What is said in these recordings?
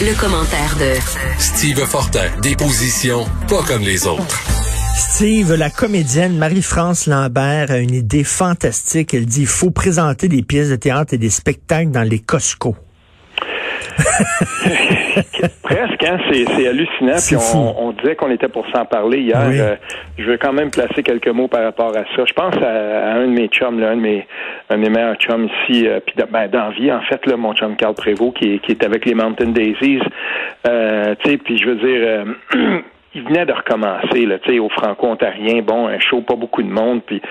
Le, commentaire de Steve Fortin, des positions pas comme les autres. Steve, la comédienne Marie-France Lambert a une idée fantastique. Elle dit il faut présenter des pièces de théâtre et des spectacles dans les Costco. Presque, hein? c'est hallucinant. Puis on, disait qu'on était pour s'en parler hier. Euh, je veux quand même placer quelques mots par rapport à ça. Je pense à, un de mes chums, là, un, de mes, un de mes meilleurs chums ici, euh, puis ben, d'envie, en fait, là, mon chum Carl Prévost, qui, qui est avec les Mountain Daisies. Euh, tu sais, puis je veux dire, euh, il venait de recommencer, là, au franco-ontarien, bon, un show, pas beaucoup de monde, puis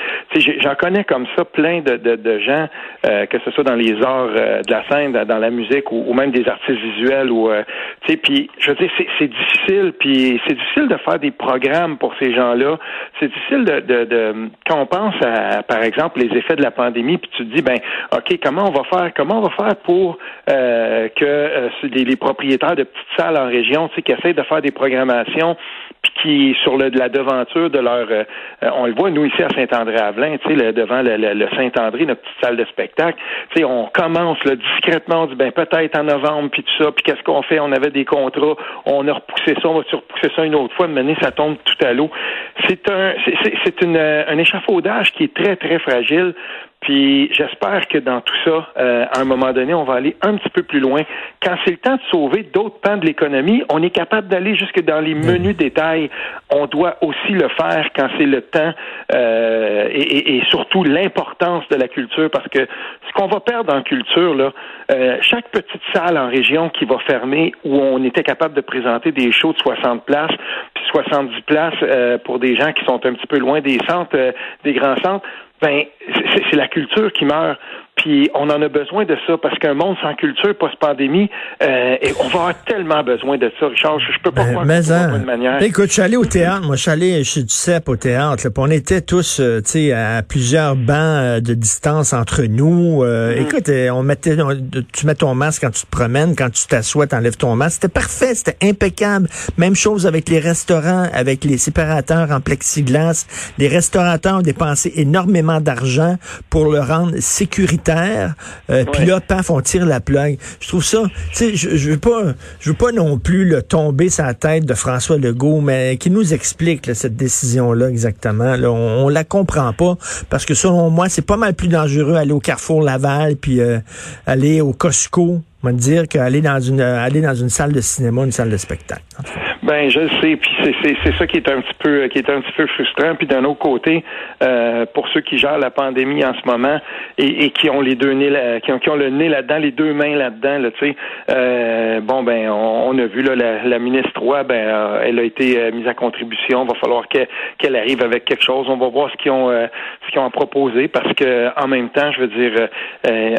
j'en connais comme ça plein de, de, de gens, euh, que ce soit dans les arts euh, de la scène, dans la musique, ou, même des artistes visuels, ou euh, tu sais, puis je veux dire, c'est difficile, puis c'est difficile de faire des programmes pour ces gens-là. C'est difficile de, de, de, quand on pense à, par exemple, les effets de la pandémie, puis tu te dis, ben, ok, comment on va faire, comment on va faire pour que les, les, propriétaires de petites salles en région, tu sais, qui essayent de faire des programmations puis qui sur le, la devanture de leur euh, on le voit nous ici à Saint-André-Avelin, tu sais, devant le, le, Saint-André, notre petite salle de spectacle, tu sais, on commence là, discrètement, on dit ben peut-être en novembre, puis tout ça, puis qu'est-ce qu'on fait? On avait des contrats, on a repoussé ça, on va repousser ça une autre fois, mais ça tombe tout à l'eau. C'est un c'est une un échafaudage qui est très, très fragile. Puis j'espère que dans tout ça, euh, à un moment donné, on va aller un petit peu plus loin. Quand c'est le temps de sauver d'autres pans de l'économie, on est capable d'aller jusque dans les menus détails. On doit aussi le faire quand c'est le temps euh, et, et, surtout l'importance de la culture, parce que ce qu'on va perdre en culture, là, euh, chaque petite salle en région qui va fermer où on était capable de présenter des shows de 60 places, puis 70 places euh, pour des gens qui sont un petit peu loin des centres, euh, des grands centres, ben c'est la culture qui meurt. Puis on en a besoin de ça parce qu'un monde sans culture post-pandémie, euh, et on va avoir tellement besoin de ça, Richard. Je, peux pas ben, croire mais hein, manière. Écoute, je suis allé au théâtre. Moi, je suis allé chez du CEP au théâtre. on était tous, euh, tu sais, à plusieurs bancs euh, de distance entre nous. Euh, mm-hmm. Écoute, on mettait, tu mets ton masque quand tu te promènes, quand tu t'assois, t'enlèves ton masque. C'était parfait, c'était impeccable. Même chose avec les restaurants, avec les séparateurs en plexiglas. Les restaurateurs ont dépensé énormément d'argent pour le rendre sécuritaire euh, puis là, paf, on tire la plug. Je trouve ça, tu sais, je, je veux pas, je veux pas non plus le tomber sa tête de François Legault, mais qui nous explique cette décision-là exactement. Là, on, la comprend pas parce que selon moi, c'est pas mal plus dangereux aller au Carrefour Laval puis euh, aller au Costco, on dire qu'aller dans une aller dans une salle de cinéma, une salle de spectacle. Ben, je le sais, puis c'est ça qui est un petit peu qui est un petit peu frustrant. Puis d'un autre côté, euh, pour ceux qui gèrent la pandémie en ce moment et, qui ont les deux nez, qui, ont, qui ont le nez là-dedans, les deux mains là-dedans, là, tu sais, euh, bon ben, on, a vu là la, ministre Roy, ben, euh, elle a été euh, mise à contribution. Il va falloir qu'elle arrive avec quelque chose. On va voir ce qu'ils ont ce qu'ils ont proposé parce que en même temps, je veux dire,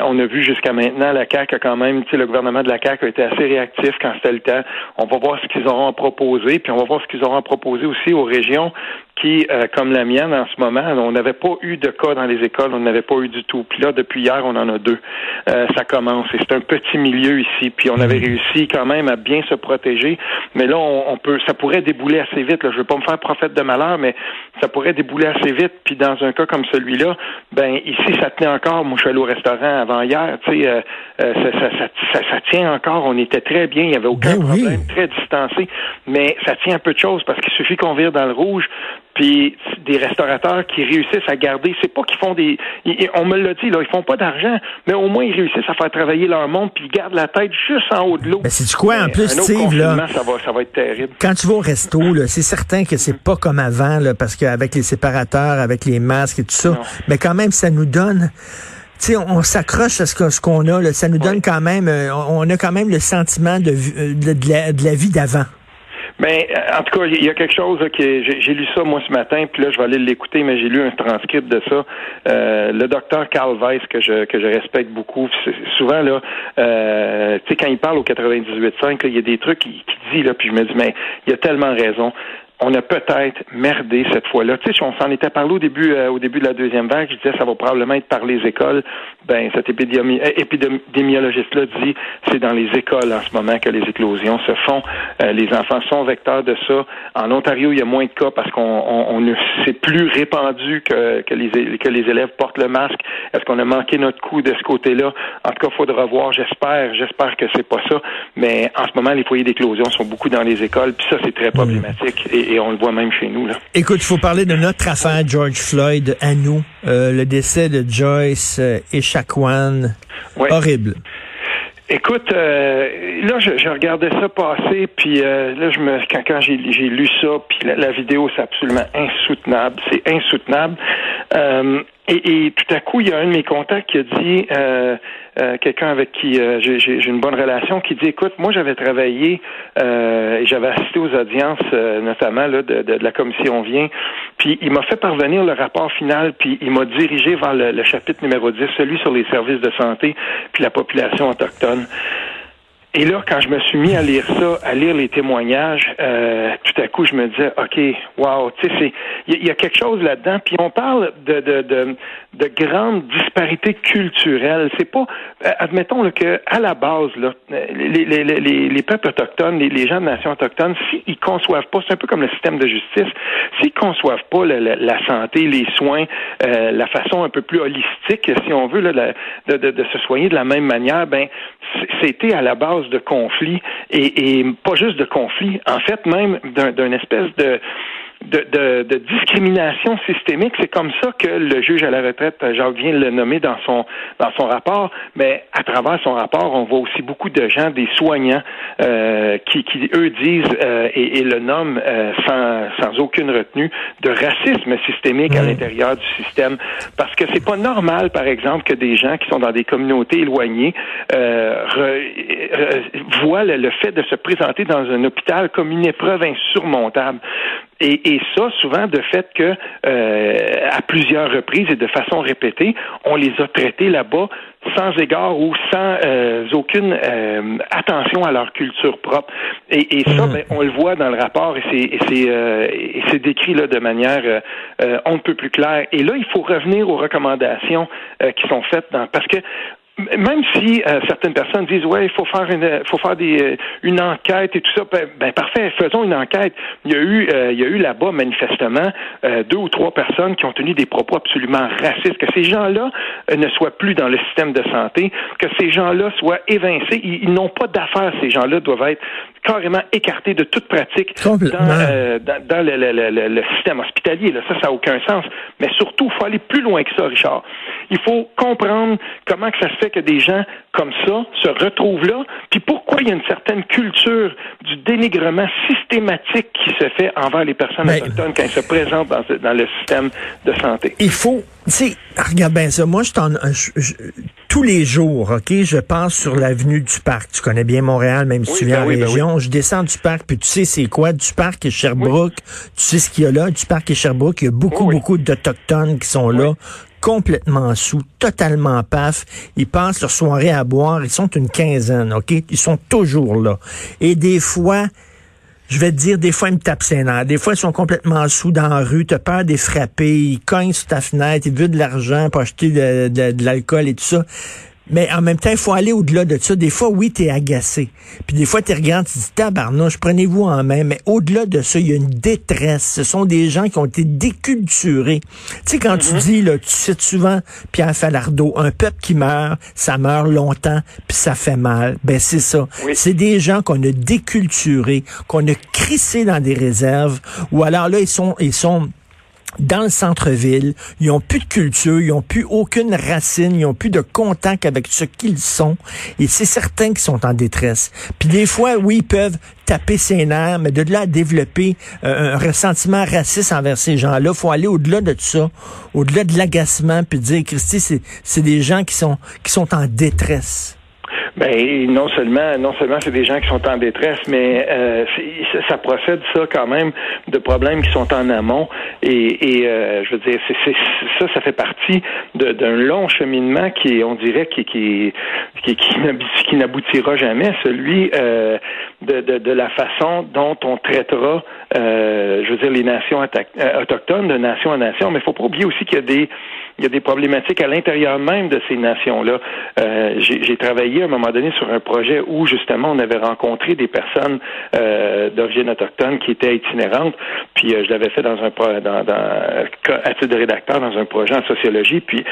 on a vu jusqu'à maintenant la CAC a quand même, le gouvernement de la CAC a été assez réactif quand c'était le temps. On va voir ce qu'ils auront proposé puis on va voir ce qu'ils auront proposé aussi aux régions qui, euh, comme la mienne en ce moment, on n'avait pas eu de cas dans les écoles, on n'avait pas eu du tout. Puis là, depuis hier, on en a deux. Euh, ça commence. Et c'est un petit milieu ici. Puis on avait réussi quand même à bien se protéger. Mais là, on, peut, ça pourrait débouler assez vite. Là. Je veux pas me faire prophète de malheur, mais ça pourrait débouler assez vite. Puis dans un cas comme celui-là, ben ici, ça tenait encore. Moi, je suis allé au restaurant avant hier. Tu sais, euh, ça, ça, ça, ça, tient encore. On était très bien. Il n'y avait aucun ben problème. Très distancé. Mais ça tient un peu de choses parce qu'il suffit qu'on vire dans le rouge puis des restaurateurs qui réussissent à garder, c'est pas qu'ils font des, on me l'a dit là, ils font pas d'argent, mais au moins ils réussissent à faire travailler leur monde puis ils gardent la tête juste en haut de l'eau. Ben c'est du quoi en plus, Steve là? Ça va, ça va être terrible. Quand tu vas au resto là, c'est certain que c'est pas comme avant là, parce qu'avec les séparateurs, avec les masques et tout ça, mais quand même ça nous donne sais, on, s'accroche à ce qu'on a, là, ça nous donne quand même, euh, on a quand même le sentiment de, euh, de la vie d'avant. Ben, en tout cas, il y a quelque chose que j'ai lu ça moi ce matin, puis là je vais aller l'écouter, mais j'ai lu un transcript de ça. Euh, le docteur Carl Weiss que je que je respecte beaucoup, souvent là, euh, tu sais quand il parle au 98.5, il y a des trucs qu'il dit là, puis je me dis mais il a tellement raison on a peut-être merdé cette fois-là. Tu sais, si on s'en était parlé au début, euh, au début de la deuxième vague, je disais ça va probablement être par les écoles. Ben, cet euh, épidémiologiste-là dit c'est dans les écoles en ce moment que les éclosions se font. Euh, les enfants sont vecteurs de ça. En Ontario, il y a moins de cas parce qu'on on, on c'est plus répandu que, que, les, que les élèves portent le masque. Est-ce qu'on a manqué notre coup de ce côté-là? En tout cas, il faudra voir. J'espère, j'espère que c'est pas ça. Mais en ce moment, les foyers d'éclosion sont beaucoup dans les écoles. Puis ça, c'est très problématique. Et, on le voit même chez nous. Là. Écoute, il faut parler de notre affaire George Floyd à nous. Euh, le décès de Joyce euh, et Echaquan. Horrible. Écoute, euh, là, je, je, regardais ça passer, puis euh, là, je me, quand, quand j'ai, lu ça, puis la, vidéo, c'est absolument insoutenable. C'est insoutenable. Euh, et, et, tout à coup, il y a un de mes contacts qui a dit, euh, euh, quelqu'un avec qui euh, j'ai une bonne relation, qui dit, écoute, moi j'avais travaillé et j'avais assisté aux audiences, notamment là, de, de, la commission Vient, puis il m'a fait parvenir le rapport final, puis il m'a dirigé vers le, le chapitre numéro 10, celui sur les services de santé, puis la population autochtone. Et là, quand je me suis mis à lire ça, à lire les témoignages, euh, tout à coup, je me disais, OK, wow, tu sais, il y, a quelque chose là-dedans. Puis on parle de, de, de, de grandes disparités culturelles. C'est pas, euh, admettons que à la base, là, les, les, les, les peuples autochtones, les, les gens de nations autochtones, s'ils conçoivent pas, c'est un peu comme le système de justice, s'ils conçoivent pas la, la, santé, les soins, euh, la façon un peu plus holistique, si on veut, là, de, de, de se soigner de la même manière, ben c'était à la base de conflits et, et pas juste de conflits, en fait même d'un espèce de de, de, discrimination systémique. C'est comme ça que le juge à la retraite, Jacques vient le nommer dans son dans son rapport. Mais à travers son rapport, on voit aussi beaucoup de gens, des soignants, euh, qui, qui eux disent euh, et, le nomment euh, sans, sans aucune retenue de racisme systémique à l'intérieur du système. Parce que c'est pas normal, par exemple, que des gens qui sont dans des communautés éloignées voient le fait de se présenter dans un hôpital comme une épreuve insurmontable. Et, et, ça, souvent, de fait que euh, à plusieurs reprises et de façon répétée, on les a traités là-bas sans égard ou sans euh, aucune euh, attention à leur culture propre. Et, et ça, mm. ben, on le voit dans le rapport et c'est euh, c'est décrit là de manière on ne peut plus claire. Et là, il faut revenir aux recommandations qui sont faites dans parce que même si euh, certaines personnes disent ouais il faut faire une faut faire des euh, une enquête et tout ça ben, ben, parfait faisons une enquête. Il y a eu euh, il y a eu là-bas manifestement deux ou trois personnes qui ont tenu des propos absolument racistes. Que ces gens-là ne soient plus dans le système de santé que ces gens-là soient évincés. Ils, n'ont pas d'affaires ces gens-là doivent être carrément écartés de toute pratique dans, dans, le, le, le, système hospitalier là ça ça a aucun sens mais surtout il faut aller plus loin que ça Richard il faut comprendre comment que ça se fait que des gens comme ça se retrouvent là, puis pourquoi il y a une certaine culture du dénigrement systématique qui se fait envers les personnes ben, autochtones quand elles se présentent dans, le système de santé. Il faut, tu sais, regarde bien ça. Moi, je, tous les jours, OK, je passe sur l'avenue du Parc. Tu connais bien Montréal, même si tu viens ben en ben région. Je descends du Parc, puis tu sais c'est quoi, du Parc et Sherbrooke. Tu sais ce qu'il y a là, du Parc et Sherbrooke. Il y a beaucoup, beaucoup d'Autochtones qui sont là complètement sous, totalement paf. Ils passent leur soirée à boire. Ils sont une quinzaine, OK? Ils sont toujours là. Et des fois, je vais te dire, des fois, ils me tapent ses. Des fois, ils sont complètement sous dans la rue. T'as peur des frapper. Ils cognent sur ta fenêtre. Ils veulent de l'argent pour acheter de l'alcool et tout ça. Mais en même temps, il faut aller au-delà de ça. Des fois, oui, tu es agacé. Puis des fois, tu regardes, tu dis, tabarnouche, prenez-vous en main. Mais au-delà de ça, il y a une détresse. Ce sont des gens qui ont été déculturés. Tu sais, quand tu mm-hmm. dis, là, tu cites souvent Pierre Falardeau, un peuple qui meurt, ça meurt longtemps, puis ça fait mal. Ben, c'est ça. C'est des gens qu'on a déculturés, qu'on a crissés dans des réserves, ou alors là, ils sont, ils sont dans le centre-ville, ils ont plus de culture, ils ont plus aucune racine, ils ont plus de contact avec ce qu'ils sont, et c'est certain qu'ils sont en détresse. Puis des fois, oui, ils peuvent taper ses nerfs, mais de là à développer euh, un ressentiment raciste envers ces gens-là, faut aller au-delà de tout ça, au-delà de l'agacement, puis dire, Christy, c'est des gens qui sont qui sont en détresse. Ben non seulement, non seulement c'est des gens qui sont en détresse, mais euh, ça procède ça quand même de problèmes qui sont en amont. Et, et euh, je veux dire, c'est, ça, ça fait partie d'un long cheminement qui, on dirait, qui qui qui, qui, n'aboutira jamais, celui euh, de, de, de, la façon dont on traitera, euh, je veux dire, les nations euh, autochtones de nation en nation. Mais il faut pas oublier aussi qu'il y a des il y a des problématiques à l'intérieur même de ces nations-là. Euh, J'ai travaillé à un moment donné sur un projet où justement on avait rencontré des personnes euh, d'origine autochtone qui étaient itinérantes, puis euh, je l'avais fait dans un dans, à titre de rédacteur dans un projet en sociologie, puis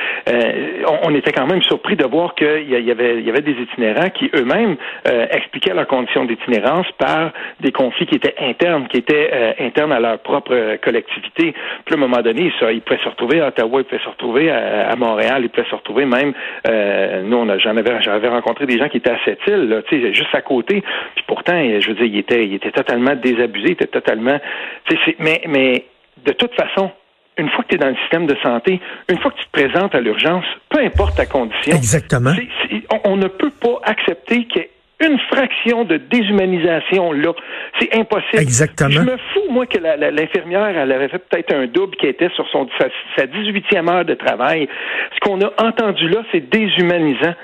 on, était quand même surpris de voir qu'il y, avait des itinérants qui eux-mêmes expliquaient leurs conditions d'itinérance par des conflits qui étaient internes, qui étaient internes à leur propre collectivité. Puis à un moment donné, ils pouvaient se retrouver à Ottawa, ils pouvaient se retrouver à, Montréal, il peut se retrouver même. Euh, nous, j'en avais, j'avais rencontré des gens qui étaient à cette île, là, juste à côté. Puis pourtant, je veux dire, il était, il était totalement désabusé, il était totalement. Mais, mais de toute façon, une fois que tu es dans le système de santé, une fois que tu te présentes à l'urgence, peu importe ta condition, Exactement. on, ne peut pas accepter qu'il y ait une fraction de déshumanisation là. C'est impossible. Exactement. Je me fous, moi, que l'infirmière, elle avait fait peut-être un double qui était sur son, sa, sa 18e heure de travail. Ce qu'on a entendu là, c'est déshumanisant.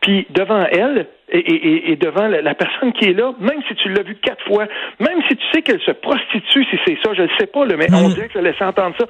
Puis devant elle, et, devant la, personne qui est là, même si tu l'as vu quatre fois, même si tu sais qu'elle se prostitue, si c'est ça, je ne sais pas, mais on mm. dirait que je laisse entendre ça.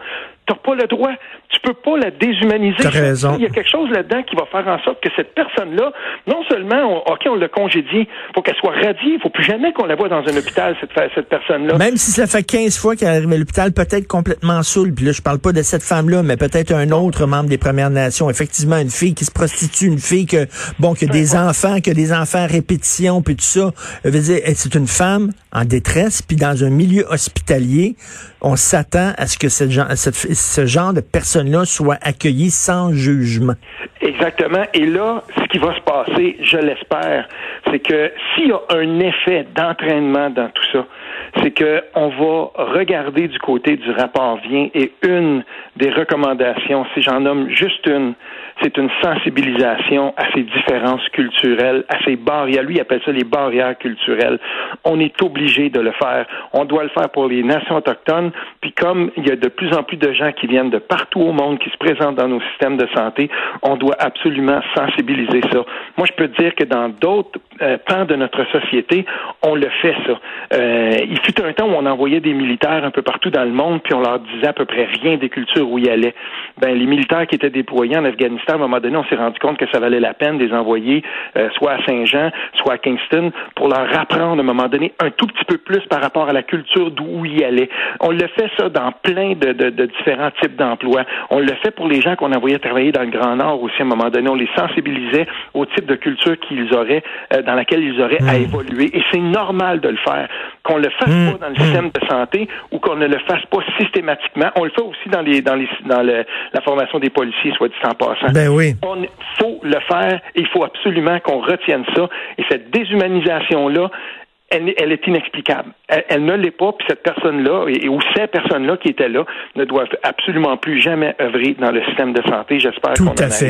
Tu n'as pas le droit. Tu peux pas la déshumaniser. raison. Il y a quelque chose là-dedans qui va faire en sorte que cette personne-là, non seulement, OK, on l'a congédiée, faut qu'elle soit radiée. Il faut plus jamais qu'on la voit dans un hôpital, cette, cette personne-là. Même si ça fait 15 fois qu'elle arrive à l'hôpital, peut-être complètement saoule. Puis là, je parle pas de cette femme-là, mais peut-être un autre membre des Premières Nations. Effectivement, une fille qui se prostitue, une fille que, bon, que des enfants, que des enfants répétition, puis tout ça. c'est une femme en détresse, puis dans un milieu hospitalier, on s'attend à ce que ce genre de personnes-là soit accueilli sans jugement. Exactement. Et là, ce qui va se passer, je l'espère, c'est que s'il y a un effet d'entraînement dans tout ça, c'est que on va regarder du côté du rapport vient et une des recommandations, si j'en nomme juste une, c'est une sensibilisation à ces différences culturelles, à ces barrières. Lui, il appelle ça les barrières culturelles. On est obligé de le faire. On doit le faire pour les nations autochtones. Puis comme il y a de plus en plus de gens qui viennent de partout au monde, qui se présentent dans nos systèmes de santé, on doit absolument sensibiliser ça. Moi, je peux dire que dans d'autres euh, pans de notre société, on le fait ça. Euh, il fut un temps où on envoyait des militaires un peu partout dans le monde, puis on leur disait à peu près rien des cultures où ils allaient. Ben, les militaires qui étaient déployés en Afghanistan à un moment donné, on s'est rendu compte que ça valait la peine de les envoyer euh, soit à Saint-Jean, soit à Kingston, pour leur apprendre à un moment donné un tout petit peu plus par rapport à la culture d'où ils allaient. On le fait ça dans plein de, différents types d'emplois. On le fait pour les gens qu'on envoyait travailler dans le Grand Nord aussi à un moment donné. On les sensibilisait au type de culture qu'ils auraient, euh, dans laquelle ils auraient à hmm. évoluer. Et c'est normal de le faire. Qu'on le fasse hmm. pas dans le système de santé ou qu'on ne le fasse pas systématiquement. On le fait aussi dans les dans les dans la formation des policiers, soit dit en passant. Ben oui. On faut le faire et il faut absolument qu'on retienne ça. Et cette déshumanisation-là, elle, est inexplicable. Elle, ne l'est pas, puis cette personne-là, et, ou ces personnes-là qui étaient là, ne doivent absolument plus jamais œuvrer dans le système de santé. J'espère qu'on en à ça.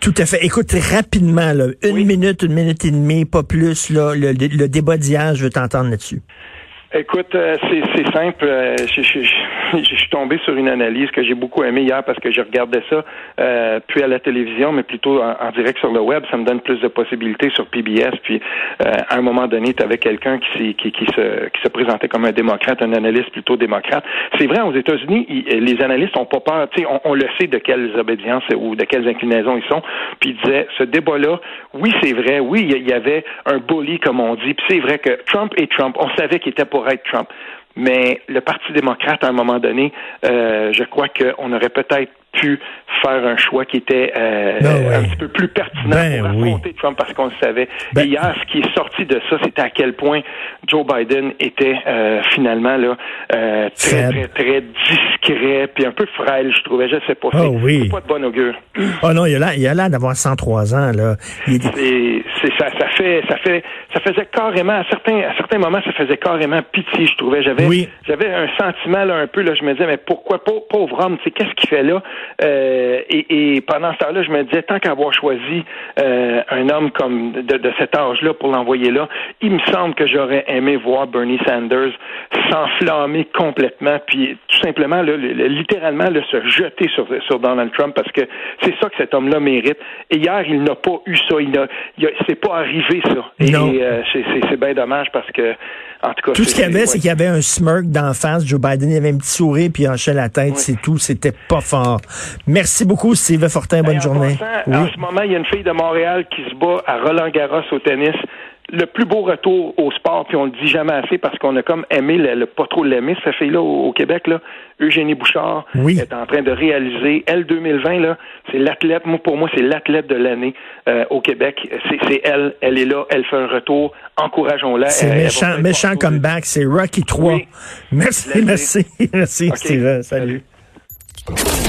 Tout à fait. Écoute, rapidement, une minute, une minute et demie, pas plus, là, le, le débat d'hier, je veux t'entendre là-dessus. Écoute, euh, c'est simple. Euh, je, suis tombé sur une analyse que j'ai beaucoup aimée hier parce que je regardais ça euh, puis à la télévision, mais plutôt en, direct sur le web. Ça me donne plus de possibilités sur PBS. Puis à un moment donné, tu avais quelqu'un qui, qui, qui, se, qui se présentait comme un démocrate, un analyste plutôt démocrate. C'est vrai, aux États-Unis, les analystes ont pas peur. On, on, le sait de quelles obédiences ou de quelles inclinaisons ils sont. Puis ils disaient, ce débat-là, oui, c'est vrai. Oui, il y avait un bully, comme on dit. Puis c'est vrai que Trump et Trump, on savait qu'il était pour Trump. Mais le Parti démocrate, à un moment donné, euh, je crois qu'on aurait peut-être pu faire un choix qui était euh, ben un petit peu plus pertinent ben pour affronter Trump parce qu'on le savait. Ben Et hier, ce qui est sorti de ça, c'était à quel point Joe Biden était euh, finalement là euh, très, très, très discret puis un peu frêle, je trouvais. Je sais pas. Oh, oui. pas de bon augure. Oh non, il a il a l'air d'avoir 103 ans là. C'est c'est ça, ça fait, ça fait, ça faisait carrément à certains, à certains moments, ça faisait carrément pitié. Je trouvais, j'avais, j'avais un sentiment là un peu là. Je me disais, mais pourquoi pauvre homme, tu qu'est-ce qu'il fait là? Euh, et, pendant ce temps-là, je me disais, tant qu'avoir choisi euh, un homme comme de, de cet âge-là pour l'envoyer là, il me semble que j'aurais aimé voir Bernie Sanders s'enflammer complètement, puis tout simplement, là, littéralement, là, se jeter sur, sur Donald Trump parce que c'est ça que cet homme-là mérite. Et hier, il n'a pas eu ça. Il n'a, c'est pas arrivé ça. Et, euh, c'est, bien dommage parce que, en tout cas, tout ce qu'il y avait, c'est qu'il y avait un smirk d'en face. Joe Biden, il avait un petit sourire puis il hochait la tête, c'est tout. C'était pas fort. Merci beaucoup, Steve Fortin. Bonne journée. En ce moment, il y a une fille de Montréal qui se bat à Roland Garros au tennis le plus beau retour au sport, puis on le dit jamais assez parce qu'on a comme aimé le, pas trop l'aimer, cette fille-là au, Québec, là, Eugénie Bouchard est en train de réaliser, elle 2020, là, c'est l'athlète, moi pour moi, c'est l'athlète de l'année euh, au Québec. C'est elle, elle est là, elle fait un retour, encourageons-la. C'est méchant, méchant comeback, c'est Rocky 3. Merci, merci, merci, Steve. Salut.